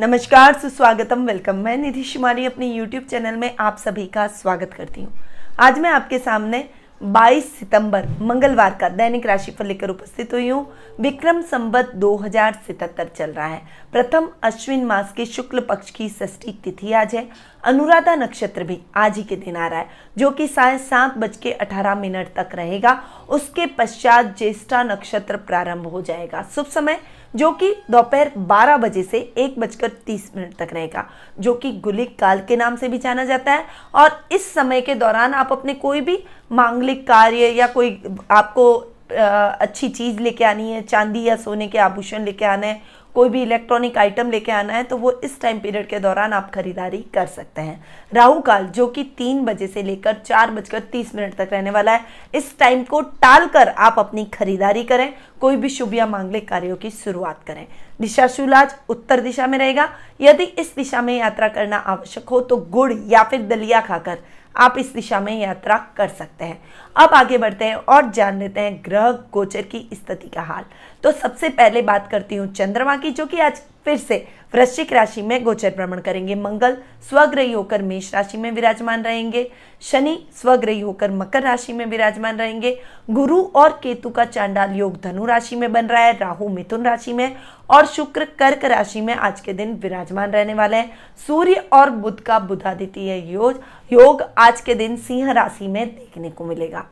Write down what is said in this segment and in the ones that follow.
नमस्कार, सुस्वागतम वेलकम मैं निधि शिमारी अपने YouTube चैनल में आप सभी का स्वागत करती हूँ। आज मैं आपके सामने 22 सितंबर, मंगलवार का दैनिक राशिफल लेकर उपस्थित हुई हूँ। विक्रम संबत दो चल रहा है। प्रथम अश्विन मास के शुक्ल पक्ष की षष्ठी तिथि आज है। अनुराधा नक्षत्र भी आज ही के दिन आ रहा है, जो कि साय सात बज के अठारह मिनट तक रहेगा। उसके पश्चात ज्येष्ठा नक्षत्र प्रारंभ हो जाएगा। शुभ समय। जो कि दोपहर 12 बजे से एक बजकर तीस मिनट तक रहेगा, जो कि गुलिक काल के नाम से भी जाना जाता है। और इस समय के दौरान आप अपने कोई भी मांगलिक कार्य या कोई आपको अच्छी चीज़ लेके आनी है, चांदी या सोने के आभूषण लेके आना है कोई भी इलेक्ट्रॉनिक आइटम लेके आना है तो वो इस टाइम पीरियड के दौरान आप खरीदारी कर सकते हैं। राहु काल, जो कि तीन बजे से लेकर चार बजकर तीस मिनट तक रहने वाला है, इस टाइम को टाल कर आप अपनी खरीदारी करें। कोई भी शुभ या मांगलिक कार्यों की शुरुआत करें। दिशा शुलाज उत्तर दिशा में रहेगा। यदि इस दिशा में यात्रा करना आवश्यक हो तो गुड़ या फिर दलिया खाकर आप इस दिशा में यात्रा कर सकते हैं। अब आगे बढ़ते हैं और जान लेते हैं ग्रह, गोचर की स्थिति का हाल। तो सबसे पहले बात करती हूँ चंद्रमा की, जो कि आज फिर से वृश्चिक राशि में गोचर भ्रमण करेंगे। मंगल, स्वग्रही होकर मेष राशि में विराजमान रहेंगे। शनि, स्वग्रही होकर मकर राशि में विराजमान रहेंगे। गुरु और केतु का चांडाल योग धनु राशि में बन रहा है। राहु मिथुन राशि में और शुक्र कर्क राशि में आज के दिन विराजमान रहने वाले हैं। सूर्य और बुध का बुधादित्य योग योग आज के दिन सिंह राशि में देखने को मिलेगा।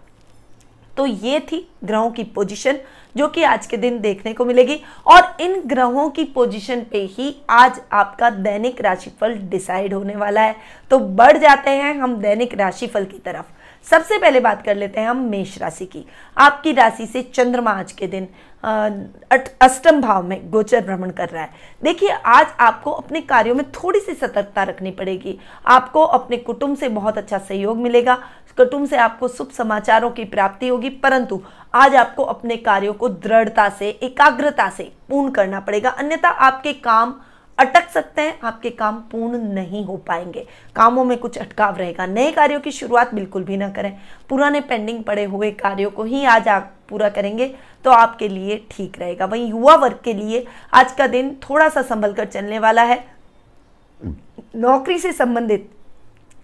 तो ये थी ग्रहों की पोजीशन जो कि आज के दिन देखने को मिलेगी। और इन ग्रहों की पोजीशन पे ही आज आपका दैनिक राशिफल डिसाइड होने वाला है। तो बढ़ जाते हैं हम दैनिक राशिफल की तरफ़। सबसे पहले बात कर लेते हैं हम मेष राशि की। आपकी राशि से चंद्रमा आज के दिन अष्टम भाव में गोचर भ्रमण कर रहा है। देखिए, आज आपको अपने कार्यों में थोड़ी सी सतर्कता रखनी पड़ेगी। आपको अपने कुटुंब से बहुत अच्छा सहयोग मिलेगा। कुटुंब से आपको शुभ समाचारों की प्राप्ति होगी, परंतु आज आपको अपने कार्यों को दृढ़ता से, एकाग्रता से पूर्ण करना पड़ेगा। अन्यथा आपके काम अटक सकते हैं, आपके काम पूर्ण नहीं हो पाएँगे। कामों में कुछ अटकाव रहेगा। नए कार्यों की शुरुआत बिल्कुल भी ना करें। पुराने पेंडिंग पड़े हुए कार्यों को ही आज आप पूरा करेंगे तो आपके लिए ठीक रहेगा। वहीं युवा वर्ग के लिए आज का दिन थोड़ा सा संभल कर चलने वाला है। नौकरी से संबंधित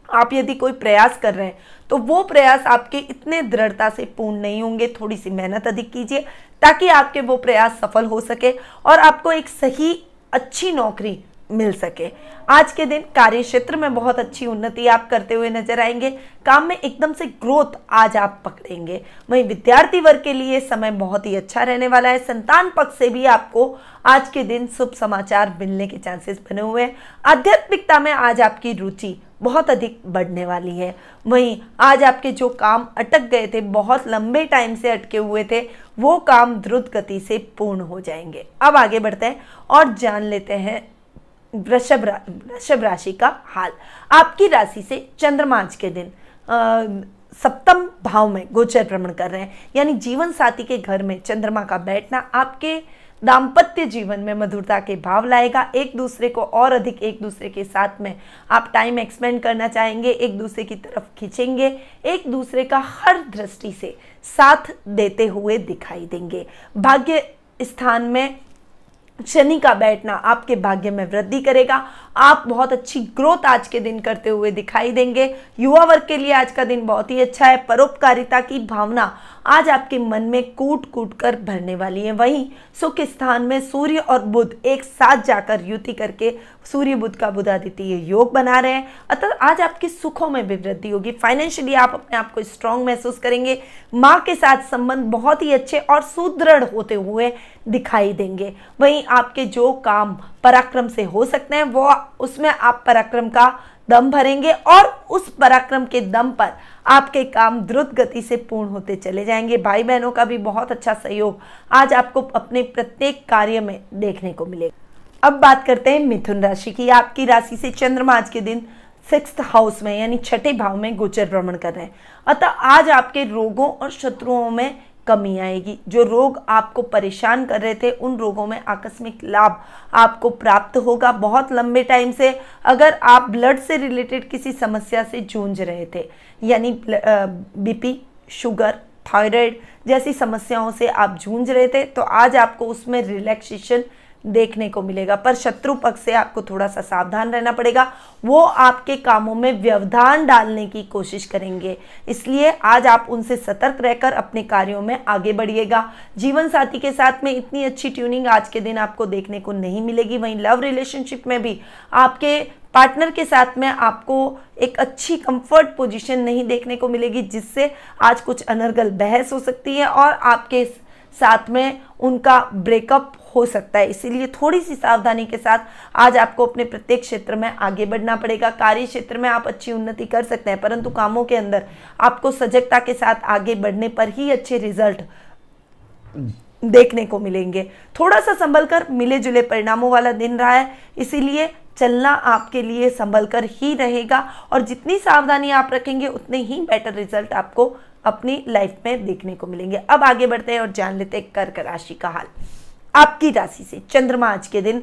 आप यदि कोई प्रयास कर रहे हैं तो वो प्रयास आपके इतने दृढ़ता से पूर्ण नहीं होंगे थोड़ी सी मेहनत अधिक कीजिए, ताकि आपके वो प्रयास सफल हो सके और आपको एक सही अच्छी नौकरी मिल सके। आज के दिन कार्य क्षेत्र में बहुत अच्छी उन्नति आप करते हुए नज़र आएँगे। काम में एकदम से ग्रोथ आज आप पकड़ेंगे। वहीं विद्यार्थी वर्ग के लिए समय बहुत ही अच्छा रहने वाला है। संतान पक्ष से भी आपको आज के दिन शुभ समाचार मिलने के चांसेस बने हुए हैं। आध्यात्मिकता में आज आपकी रुचि बहुत अधिक बढ़ने वाली है। वहीं आज आपके जो काम अटक गए थे, बहुत लंबे टाइम से अटके हुए थे, वो काम द्रुत गति से पूर्ण हो जाएँगे। अब आगे बढ़ते हैं और जान लेते हैं वृषभ राशि का हाल। आपकी राशि से चंद्रमा आज के दिन सप्तम भाव में गोचर भ्रमण कर रहे हैं। यानी जीवन साथी के घर में चंद्रमा का बैठना आपके दाम्पत्य जीवन में मधुरता के भाव लाएगा। एक दूसरे को और अधिक एक दूसरे के साथ में आप टाइम एक्सपेंड करना चाहेंगे, एक दूसरे की तरफ़ खींचेंगे, एक दूसरे का हर दृष्टि से साथ देते हुए दिखाई देंगे। भाग्य स्थान में शनि का बैठना आपके भाग्य में वृद्धि करेगा। आप बहुत अच्छी ग्रोथ आज के दिन करते हुए दिखाई देंगे। युवा वर्ग के लिए आज का दिन बहुत ही अच्छा है। परोपकारिता की भावना आज आपके मन में कूट कूट कर भरने वाली है। वहीं सुख स्थान में सूर्य और बुध एक साथ जाकर युति करके सूर्य, बुध का बुधादित्य योग बना रहे हैं। अतः आज आपके सुखों में भी वृद्धि होगी। फाइनेंशियली आप अपने आप को स्ट्रांग महसूस करेंगे। माँ के साथ संबंध बहुत ही अच्छे और सुदृढ़ होते हुए दिखाई देंगे। वहीं आपके जो काम पराक्रम से हो सकते हैं, वो उसमें आप पराक्रम का दम भरेंगे और उस पराक्रम के दम पर आपके काम द्रुत गति से पूर्ण होते चले जाएँगे। भाई बहनों का भी बहुत अच्छा सहयोग आज आपको अपने प्रत्येक कार्य में देखने को मिलेगा। अब बात करते हैं मिथुन राशि की। आपकी राशि से चंद्रमा आज के दिन सिक्स हाउस में, यानी छठे भाव में गोचर भ्रमण कर रहे हैं। अतः आज आपके रोगों और शत्रुओं में कमी आएगी। जो रोग आपको परेशान कर रहे थे, उन रोगों में आकस्मिक लाभ आपको प्राप्त होगा बहुत लंबे टाइम से। अगर आप ब्लड से रिलेटेड किसी समस्या से जूझ रहे थे, यानी बीपी शुगर थायराइड जैसी समस्याओं से आप जूझ रहे थे तो आज आपको उसमें रिलैक्सेशन देखने को मिलेगा। पर शत्रु पक्ष से आपको थोड़ा सा सावधान रहना पड़ेगा। वो आपके कामों में व्यवधान डालने की कोशिश करेंगे। इसलिए आज आप उनसे सतर्क रहकर अपने कार्यों में आगे बढ़िएगा। जीवन साथी के साथ में इतनी अच्छी ट्यूनिंग आज के दिन आपको देखने को नहीं मिलेगी। वहीं लव रिलेशनशिप में भी आपके पार्टनर के साथ में आपको एक अच्छी कंफर्ट पोजीशन नहीं देखने को मिलेगी, जिससे आज कुछ अनर्गल बहस हो सकती है और आपके साथ में उनका ब्रेकअप हो सकता है। इसीलिए थोड़ी सी सावधानी के साथ आज आपको अपने प्रत्येक क्षेत्र में आगे बढ़ना पड़ेगा। कार्य क्षेत्र में आप अच्छी उन्नति कर सकते हैं, परंतु कामों के अंदर आपको सजगता के साथ आगे बढ़ने पर ही अच्छे रिज़ल्ट देखने को मिलेंगे। थोड़ा सा संभल कर मिले जुले परिणामों वाला दिन रहा है, इसीलिए चलना आपके लिए संभल कर ही रहेगा और जितनी सावधानी आप रखेंगे, उतने ही बेटर रिज़ल्ट आपको अपनी लाइफ में देखने को मिलेंगे। अब आगे बढ़ते हैं और जान लेते हैं कर्क राशि का हाल। आपकी राशि से, चंद्रमा आज के दिन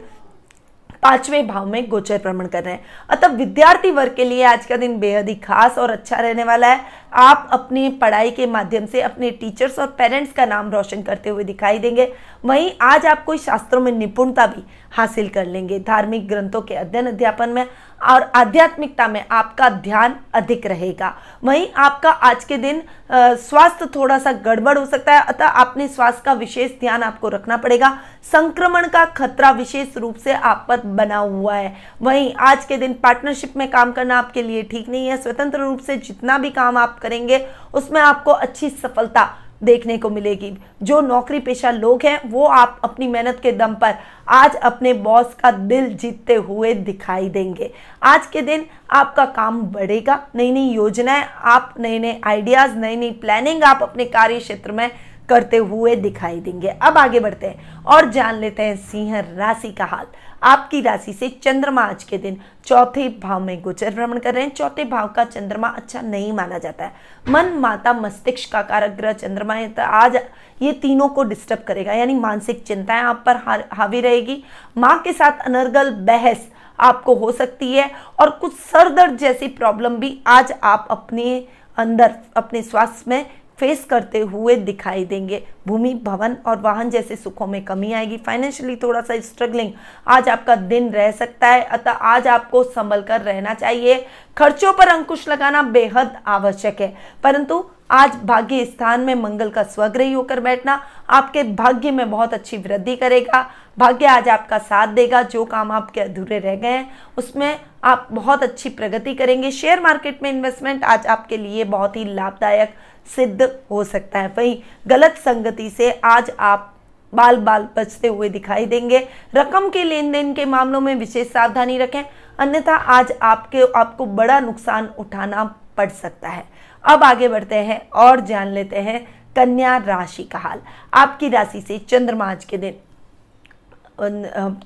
पाँचवें भाव में गोचर भ्रमण कर रहे हैं। अतः विद्यार्थी वर्ग के लिए आज का दिन बेहद ही खास और अच्छा रहने वाला है। आप अपनी पढ़ाई के माध्यम से अपने टीचर्स और पेरेंट्स का नाम रोशन करते हुए दिखाई देंगे। वहीं आज आप कोई शास्त्रों में निपुणता भी हासिल कर लेंगे। धार्मिक ग्रंथों के अध्ययन अध्यापन में और आध्यात्मिकता में आपका ध्यान अधिक रहेगा। वहीं आपका आज के दिन स्वास्थ्य थोड़ा सा गड़बड़ हो सकता है, अतः अपने स्वास्थ्य का विशेष ध्यान आपको रखना पड़ेगा। संक्रमण का खतरा विशेष रूप से आप पर बना हुआ है। वहीं आज के दिन पार्टनरशिप में काम करना आपके लिए ठीक नहीं है। स्वतंत्र रूप से जितना भी काम आप करेंगे, उसमें आपको अच्छी सफलता देखने को मिलेगी। जो नौकरी पेशा लोग हैं, वो आप अपनी मेहनत के दम पर आज अपने बॉस का दिल जीतते हुए दिखाई देंगे। आज के दिन आपका काम बढ़ेगा नई नई योजनाएँ, आप नए नए आइडियाज़ नई नई प्लानिंग आप अपने कार्य क्षेत्र में करते हुए दिखाई देंगे। अब आगे बढ़ते हैं और जान लेते हैं सिंह राशि का हाल। आपकी राशि से चंद्रमा आज के दिन चौथे भाव में गोचर भ्रमण कर रहे हैं। चौथे भाव का चंद्रमा अच्छा नहीं माना जाता है। मन, माता, मस्तिष्क का कारक ग्रह चंद्रमा है तो आज ये तीनों को डिस्टर्ब करेगा। यानी मानसिक चिंताएँ आप पर हावी रहेगी। माँ के साथ अनर्गल बहस आपको हो सकती है और कुछ सर दर्द जैसी प्रॉब्लम भी आज आप अपने अंदर, अपने स्वास्थ्य में फेस करते हुए दिखाई देंगे। भूमि, भवन और वाहन जैसे सुखों में कमी आएगी। फाइनेंशियली थोड़ा सा स्ट्रगलिंग आज आपका दिन रह सकता है, अतः आज आपको संभल कर रहना चाहिए। खर्चों पर अंकुश लगाना बेहद आवश्यक है। परंतु आज भाग्य स्थान में मंगल का स्वग्रही होकर बैठना आपके भाग्य में बहुत अच्छी वृद्धि करेगा। भाग्य आज आपका साथ देगा, जो काम आपके अधूरे रह गए हैं, उसमें आप बहुत अच्छी प्रगति करेंगे। शेयर मार्केट में इन्वेस्टमेंट आज आपके लिए बहुत ही लाभदायक सिद्ध हो सकता है। वहीं गलत संगति से आज आप बाल बाल बचते हुए दिखाई देंगे। रकम के लेन देन के मामलों में विशेष सावधानी रखें। अन्यथा आज आपके, आपको बड़ा नुकसान उठाना पड़ सकता है। अब आगे बढ़ते हैं और जान लेते हैं कन्या राशि का हाल। आपकी राशि से चंद्रमा आज के दिन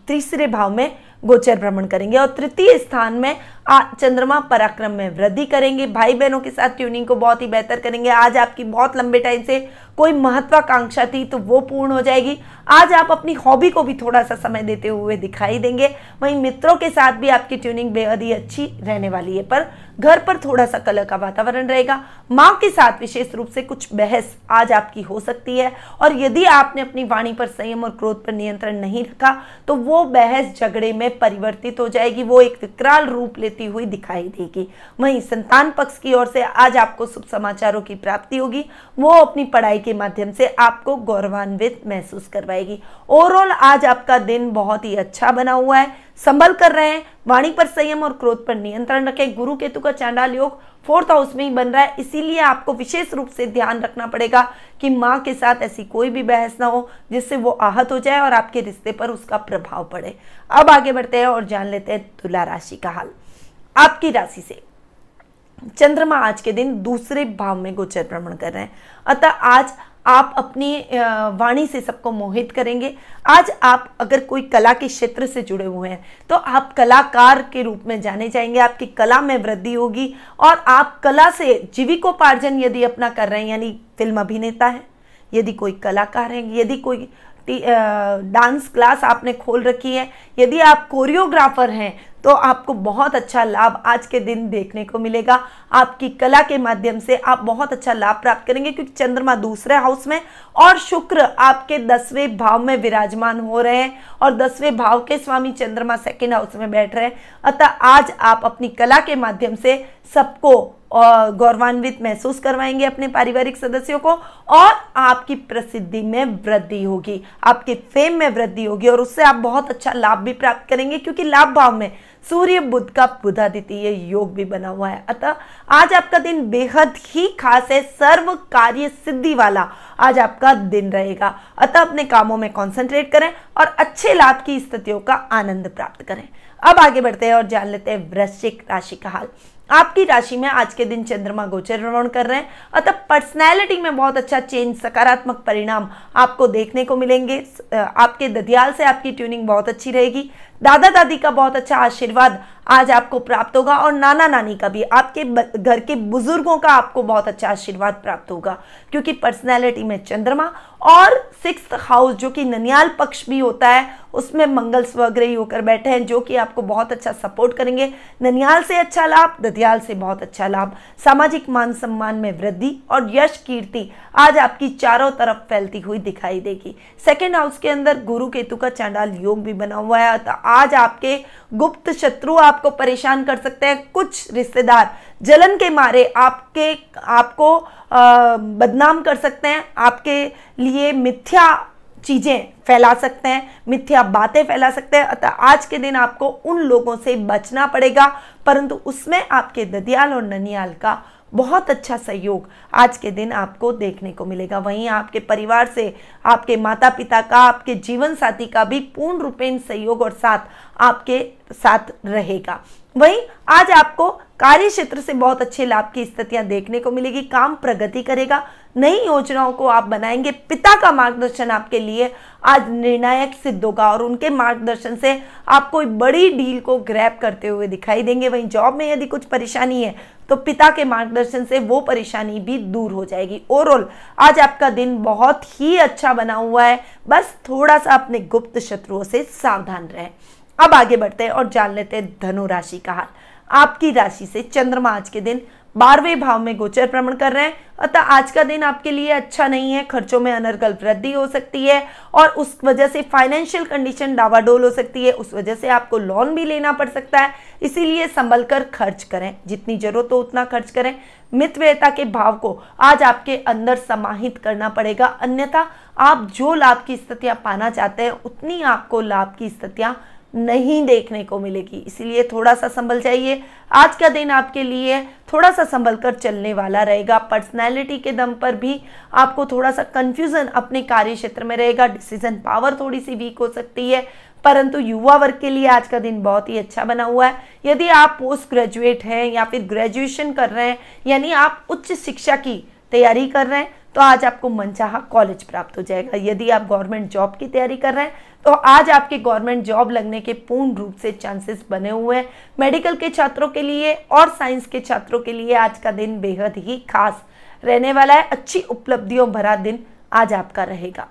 तीसरे भाव में गोचर भ्रमण करेंगे और तृतीय स्थान में चंद्रमा पराक्रम में वृद्धि करेंगे। भाई बहनों के साथ ट्यूनिंग को बहुत ही बेहतर करेंगे। आज आपकी बहुत लंबे टाइम से कोई महत्वाकांक्षा थी तो वो पूर्ण हो जाएगी। आज आप अपनी हॉबी को भी थोड़ा सा समय देते हुए दिखाई देंगे। वहीं मित्रों के साथ भी आपकी ट्यूनिंग बेहद ही अच्छी रहने वाली है। पर घर पर थोड़ा सा कलर का वातावरण रहेगा। माँ के साथ विशेष रूप से कुछ बहस आज आपकी हो सकती है। और यदि आपने अपनी वाणी पर संयम और क्रोध पर नियंत्रण नहीं रखा तो वो बहस झगड़े में परिवर्तित हो जाएगी, वो एक विकराल रूप लेती हुई दिखाई देगी। वहीं संतान पक्ष की ओर से आज आपको शुभ समाचारों की प्राप्ति होगी। वो अपनी पढ़ाई के माध्यम से आपको गौरवान्वित महसूस करवाएगी। ओवरऑल आज आपका दिन बहुत ही अच्छा बना हुआ है। संभल कर रहे हैं वाणी पर संयम और क्रोध पर नियंत्रण रखें। गुरु केतु का चांडाल योग फोर्थ हाउस में ही बन रहा है। इसीलिए आपको विशेष रूप से ध्यान रखना पड़ेगा कि माँ के साथ ऐसी कोई भी बहस ना हो, जिससे वो आहत हो जाए और आपके रिश्ते पर उसका प्रभाव पड़े। अब आगे बढ़ते हैं और जान लेते हैं तुला राशि का हाल। आपकी राशि से चंद्रमा आज के दिन दूसरे भाव में गोचर भ्रमण कर रहे हैं। अतः आज आप अपनी वाणी से सबको मोहित करेंगे। आज आप अगर कोई कला के क्षेत्र से जुड़े हुए हैं तो आप कलाकार के रूप में जाने जाएँगे। आपकी कला में वृद्धि होगी और आप कला से जीविकोपार्जन यदि अपना कर रहे हैं, यानी फ़िल्म अभिनेता है, यदि कोई कलाकार है, यदि कोई डांस क्लास आपने खोल रखी है, यदि आप कोरियोग्राफर हैं तो आपको बहुत अच्छा लाभ आज के दिन देखने को मिलेगा। आपकी कला के माध्यम से आप बहुत अच्छा लाभ प्राप्त करेंगे क्योंकि चंद्रमा दूसरे हाउस में और शुक्र आपके दसवें भाव में विराजमान हो रहे हैं और दसवें भाव के स्वामी चंद्रमा सेकेंड हाउस में बैठ रहे हैं। अतः आज आप अपनी कला के माध्यम से सबको गौरवान्वित महसूस करवाएँगे अपने पारिवारिक सदस्यों को और आपकी प्रसिद्धि में वृद्धि होगी। आपके फेम में वृद्धि होगी और उससे आप बहुत अच्छा लाभ भी प्राप्त करेंगे क्योंकि लाभ भाव में सूर्य बुद्ध का बुधादित्य योग भी बना हुआ है। अतः आज आपका दिन बेहद ही खास है, सर्व कार्य सिद्धि वाला आज आपका दिन रहेगा। अतः अपने कामों में कंसंट्रेट करें और अच्छे लाभ की स्थितियों का आनंद प्राप्त करें। अब आगे बढ़ते हैं और जान लेते हैं वृश्चिक राशि का हाल। आपकी राशि में आज के दिन चंद्रमा गोचर भ्रमण कर रहे हैं। अतः पर्सनैलिटी में बहुत अच्छा चेंज सकारात्मक परिणाम आपको देखने को मिलेंगे। आपके ददियाल से आपकी ट्यूनिंग बहुत अच्छी रहेगी। दादा दादी का बहुत अच्छा आशीर्वाद आज आपको प्राप्त होगा और नाना नानी का भी। आपके घर के बुज़ुर्गों का आपको बहुत अच्छा आशीर्वाद प्राप्त होगा, क्योंकि पर्सनैलिटी में चंद्रमा और सिक्स हाउस जो कि ननियाल पक्ष भी होता है, उसमें मंगल स्वग्रही होकर बैठे हैं, जो कि आपको बहुत अच्छा सपोर्ट करेंगे। ननियाल से अच्छा लाभ ददियाल से बहुत अच्छा लाभ। सामाजिक मान सम्मान में वृद्धि और यश कीर्ति आज आपकी चारों तरफ़ फैलती हुई दिखाई देगी। सेकेंड हाउस के अंदर गुरु केतु का चांडाल योग भी बना हुआ है आज आपके गुप्त शत्रु आपको परेशान कर सकते हैं। कुछ रिश्तेदार जलन के मारे आपके आपको आ, बदनाम कर सकते हैं। आपके लिए मिथ्या चीज़ें फैला सकते हैं मिथ्या बातें फैला सकते हैं। अतः आज के दिन आपको उन लोगों से बचना पड़ेगा परंतु उसमें आपके ददियाल और ननियाल का बहुत अच्छा सहयोग आज के दिन आपको देखने को मिलेगा। वहीं आपके परिवार से, आपके माता पिता का, आपके जीवन साथी का भी पूर्ण रूपेण सहयोग और साथ आपके साथ रहेगा। वहीं आज आपको कार्य क्षेत्र से बहुत अच्छे लाभ की स्थितियाँ देखने को मिलेगी। काम प्रगति करेगा। नई योजनाओं को आप बनाएँगे। पिता का मार्गदर्शन आपके लिए आज निर्णायक सिद्ध होगा और उनके मार्गदर्शन से आप कोई बड़ी डील को ग्रैप करते हुए दिखाई देंगे। वहीं जॉब में यदि कुछ परेशानी है तो पिता के मार्गदर्शन से वो परेशानी भी दूर हो जाएगी। ओवरऑल आज आपका दिन बहुत ही अच्छा बना हुआ है। बस थोड़ा सा अपने गुप्त शत्रुओं से सावधान रहे। अब आगे बढ़ते हैं और जान लेते हैं धनु राशि का हाल। आपकी राशि से चंद्रमा आज के दिन बारहवें भाव में गोचर भ्रमण कर रहे हैं। अतः आज का दिन आपके लिए अच्छा नहीं है। खर्चों में अनर्गल वृद्धि हो सकती है और उस वजह से फाइनेंशियल कंडीशन डावाडोल हो सकती है। उस वजह से आपको लोन भी लेना पड़ सकता है। इसीलिए संभल कर खर्च करें। जितनी ज़रूरत हो उतना खर्च करें। मितव्ययता के भाव को आज आपके अंदर समाहित करना पड़ेगा। अन्यथा आप जो लाभ की स्थितियाँ पाना चाहते हैं, उतनी आपको लाभ की स्थितियाँ नहीं देखने को मिलेगी। इसीलिए थोड़ा सा संभल जाइए। आज का दिन आपके लिए थोड़ा सा संभल कर चलने वाला रहेगा। पर्सनैलिटी के दम पर भी आपको थोड़ा सा कंफ्यूजन अपने कार्य क्षेत्र में रहेगा। डिसीज़न पावर थोड़ी सी वीक हो सकती है। परंतु युवा वर्ग के लिए आज का दिन बहुत ही अच्छा बना हुआ है। यदि आप पोस्ट ग्रेजुएट हैं या फिर ग्रेजुएशन कर रहे हैं, यानी आप उच्च शिक्षा की तैयारी कर रहे हैं तो आज आपको मनचाहा कॉलेज प्राप्त हो जाएगा। यदि आप गवर्नमेंट जॉब की तैयारी कर रहे हैं तो आज आपके गवर्नमेंट जॉब लगने के पूर्ण रूप से चांसेस बने हुए हैं। मेडिकल के छात्रों के लिए और साइंस के छात्रों के लिए आज का दिन बेहद ही खास रहने वाला है। अच्छी उपलब्धियों भरा दिन आज आपका रहेगा।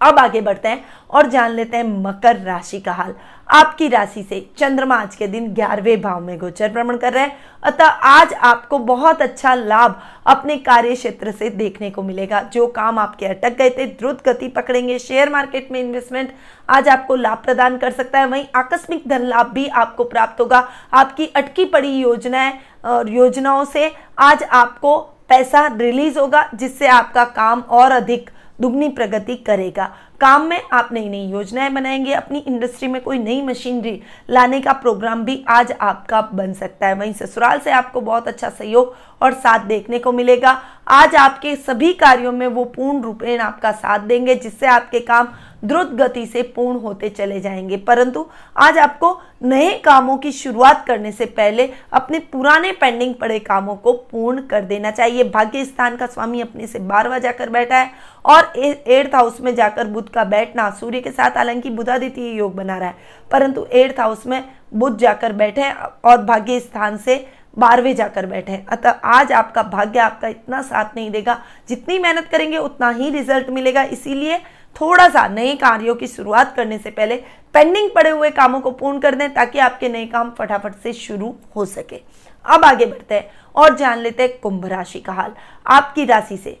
अब आगे बढ़ते हैं और जान लेते हैं मकर राशि का हाल। आपकी राशि से चंद्रमा आज के दिन ग्यारहवें भाव में गोचर भ्रमण कर रहे हैं। अतः आज आपको बहुत अच्छा लाभ अपने कार्य क्षेत्र से देखने को मिलेगा। जो काम आपके अटक गए थे, द्रुत गति पकड़ेंगे शेयर मार्केट में इन्वेस्टमेंट आज आपको लाभ प्रदान कर सकता है। वहीं आकस्मिक धन लाभ भी आपको प्राप्त होगा। आपकी अटकी पड़ी योजनाएँ और योजनाओं से आज आपको पैसा रिलीज़ होगा, जिससे आपका काम और अधिक दुगनी प्रगति करेगा। काम में आप नई नई योजनाएँ बनाएँगे, अपनी इंडस्ट्री में कोई नई मशीनरी लाने का प्रोग्राम भी आज आपका बन सकता है। वहीं ससुराल से आपको बहुत अच्छा सहयोग और साथ देखने को मिलेगा। आज आपके सभी कार्यों में वो पूर्ण रूपेण आपका साथ देंगे, जिससे आपके काम द्रुत गति से पूर्ण होते चले जाएँगे। परंतु आज आपको नए कामों की शुरुआत करने से पहले अपने पुराने पेंडिंग पड़े कामों को पूर्ण कर देना चाहिए। भाग्य स्थान का स्वामी अपने से बारवा जाकर बैठा है और एट्थ हाउस में जाकर बुद्ध का बैठना, सूर्य के साथ हालाँकि बुधादित्य योग बना रहा है, परंतु एट्थ हाउस में बुद्ध जाकर बैठे और भाग्य स्थान से बारहवें जाकर बैठे अतः आज आपका भाग्य आपका इतना साथ नहीं देगा, जितनी मेहनत करेंगे उतना ही रिज़ल्ट मिलेगा। इसीलिए थोड़ा सा नए कार्यों की शुरुआत करने से पहले पेंडिंग पड़े हुए कामों को पूर्ण कर दें, ताकि आपके नए काम फटाफट से शुरू हो सके। अब आगे बढ़ते हैं और जान लेते हैं कुंभ राशि का हाल। आपकी राशि से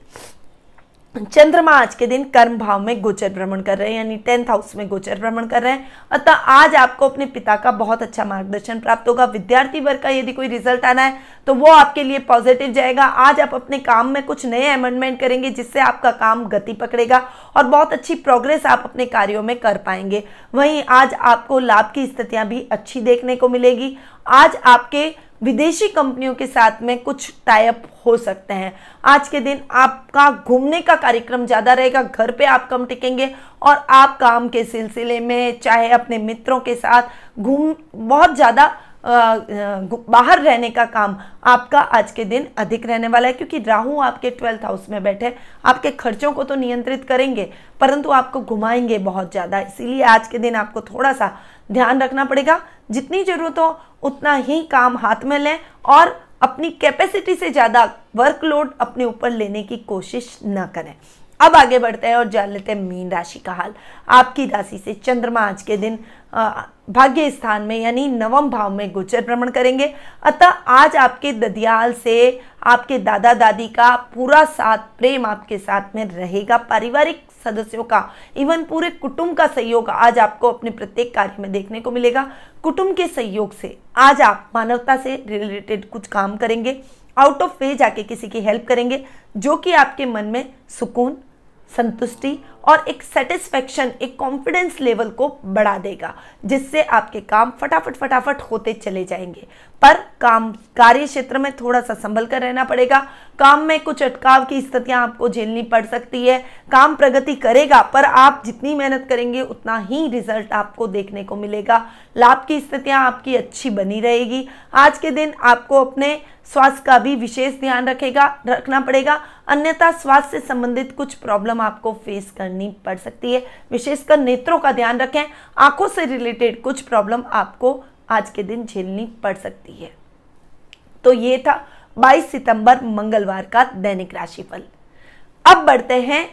चंद्रमा आज के दिन कर्म भाव में गोचर भ्रमण कर रहे हैं, यानी टेंथ हाउस में गोचर भ्रमण कर रहे हैं। अतः आज आपको अपने पिता का बहुत अच्छा मार्गदर्शन प्राप्त होगा। विद्यार्थी वर्ग का यदि कोई रिज़ल्ट आना है तो वो आपके लिए पॉजिटिव जाएगा। आज आप अपने काम में कुछ नए अमेंडमेंट करेंगे, जिससे आपका काम गति पकड़ेगा और बहुत अच्छी प्रोग्रेस आप अपने कार्यों में कर पाएँगे। वहीं आज आपको लाभ की स्थितियाँ भी अच्छी देखने को मिलेगी। आज आपके विदेशी कंपनियों के साथ में कुछ टाइप हो सकते हैं। आज के दिन आपका घूमने का कार्यक्रम ज़्यादा रहेगा, घर पे आप कम टिकेंगे और आप काम के सिलसिले में, चाहे अपने मित्रों के साथ घूम, बहुत ज़्यादा बाहर रहने का काम आपका आज के दिन अधिक रहने वाला है, क्योंकि राहु आपके ट्वेल्थ हाउस में बैठे, आपके खर्चों को तो नियंत्रित करेंगे, परंतु आपको घुमाएँगे बहुत ज़्यादा। इसीलिए आज के दिन आपको थोड़ा सा ध्यान रखना पड़ेगा। जितनी ज़रूरत हो, उतना ही काम हाथ में लें और अपनी कैपेसिटी से ज़्यादा वर्कलोड अपने ऊपर लेने की कोशिश न करें। अब आगे बढ़ते हैं और जान लेते हैं मीन राशि का हाल। आपकी राशि से चंद्रमा आज के दिन भाग्य स्थान में यानी नवम भाव में गोचर भ्रमण करेंगे। अतः आज आपके ददियाल से आपके दादा दादी का पूरा साथ, प्रेम आपके साथ में रहेगा। पारिवारिक सदस्यों का इवन पूरे कुटुंब का सहयोग आज आपको अपने प्रत्येक कार्य में देखने को मिलेगा। कुटुंब के सहयोग से आज आप मानवता से रिलेटेड कुछ काम करेंगे आउट ऑफ़ वे जाके किसी की हेल्प करेंगे, जो कि आपके मन में सुकून, संतुष्टि और एक सेटिस्फेक्शन एक कॉन्फिडेंस लेवल को बढ़ा देगा, जिससे आपके काम फटाफट फटाफट होते चले जाएँगे। पर काम कार्य क्षेत्र में थोड़ा सा संभल कर रहना पड़ेगा। काम में कुछ अटकाव की स्थितियाँ आपको झेलनी पड़ सकती है। काम प्रगति करेगा, पर आप जितनी मेहनत करेंगे, उतना ही रिज़ल्ट आपको देखने को मिलेगा। लाभ की स्थितियाँ आपकी अच्छी बनी रहेगी। आज के दिन आपको अपने स्वास्थ्य का भी विशेष ध्यान रखेगा, रखना पड़ेगा। अन्यथा स्वास्थ्य से संबंधित कुछ प्रॉब्लम आपको फेस करनी पड़ सकती है। विशेषकर नेत्रों का ध्यान रखें। आँखों से रिलेटेड कुछ प्रॉब्लम आपको आज के दिन झेलनी पड़ सकती है। तो ये था 22 सितंबर मंगलवार का दैनिक राशिफल। अब बढ़ते हैं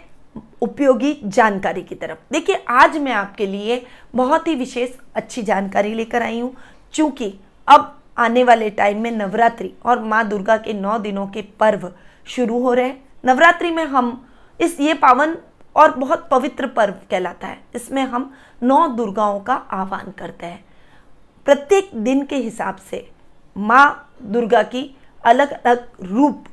उपयोगी जानकारी की तरफ़। देखिए, आज मैं आपके लिए बहुत ही विशेष अच्छी जानकारी लेकर आई हूँ चूँकि अब आने वाले टाइम में नवरात्रि और माँ दुर्गा के नौ दिनों के पर्व शुरू हो रहे हैं। नवरात्रि में हम इस ये पावन और बहुत पवित्र पर्व कहलाता है। इसमें हम नौ दुर्गाओं का आह्वान करते हैं। प्रत्येक दिन के हिसाब से माँ दुर्गा की अलग अलग रूप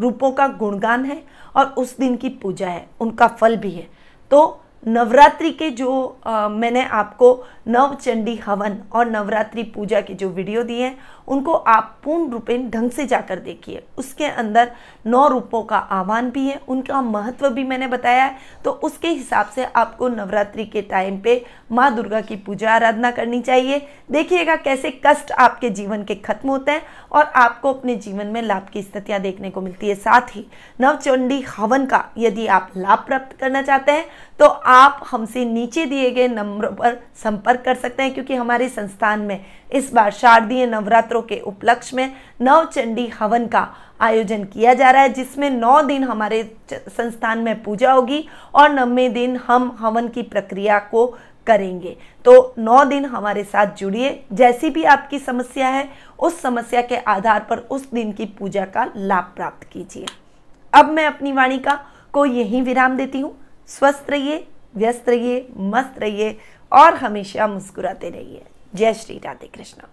रूपों का गुणगान है और उस दिन की पूजा है। उनका फल भी है। तो नवरात्रि के जो आ, मैंने आपको नवचंडी हवन और नवरात्रि पूजा की जो वीडियो दी है उनको आप पूर्ण रूपेण ढंग से जाकर देखिए। उसके अंदर नौ रूपों का आह्वान भी है, उनका महत्व भी मैंने बताया है। तो उसके हिसाब से आपको नवरात्रि के टाइम पे माँ दुर्गा की पूजा आराधना करनी चाहिए। देखिएगा कैसे कष्ट आपके जीवन के खत्म होते हैं और आपको अपने जीवन में लाभ की स्थितियाँ देखने को मिलती है। साथ ही नवचंडी हवन का यदि आप लाभ प्राप्त करना चाहते हैं तो आप हमसे नीचे दिए गए नंबर पर संपर्क कर सकते हैं, क्योंकि हमारे संस्थान में इस बार शारदीय नवरात्रों के उपलक्ष्य में नवचंडी हवन का आयोजन किया जा रहा है, जिसमें नौ दिन हमारे संस्थान में पूजा होगी और नवे दिन हम हवन की प्रक्रिया को करेंगे। तो नौ दिन हमारे साथ जुड़िए। जैसी भी आपकी समस्या है, उस समस्या के आधार पर उस दिन की पूजा का लाभ प्राप्त कीजिए। अब मैं अपनी वाणी का को यही विराम देती हूँ। स्वस्थ रहिए, व्यस्त रहिए, मस्त रहिए और हमेशा मुस्कुराते रहिए। जय श्री राधे कृष्णा।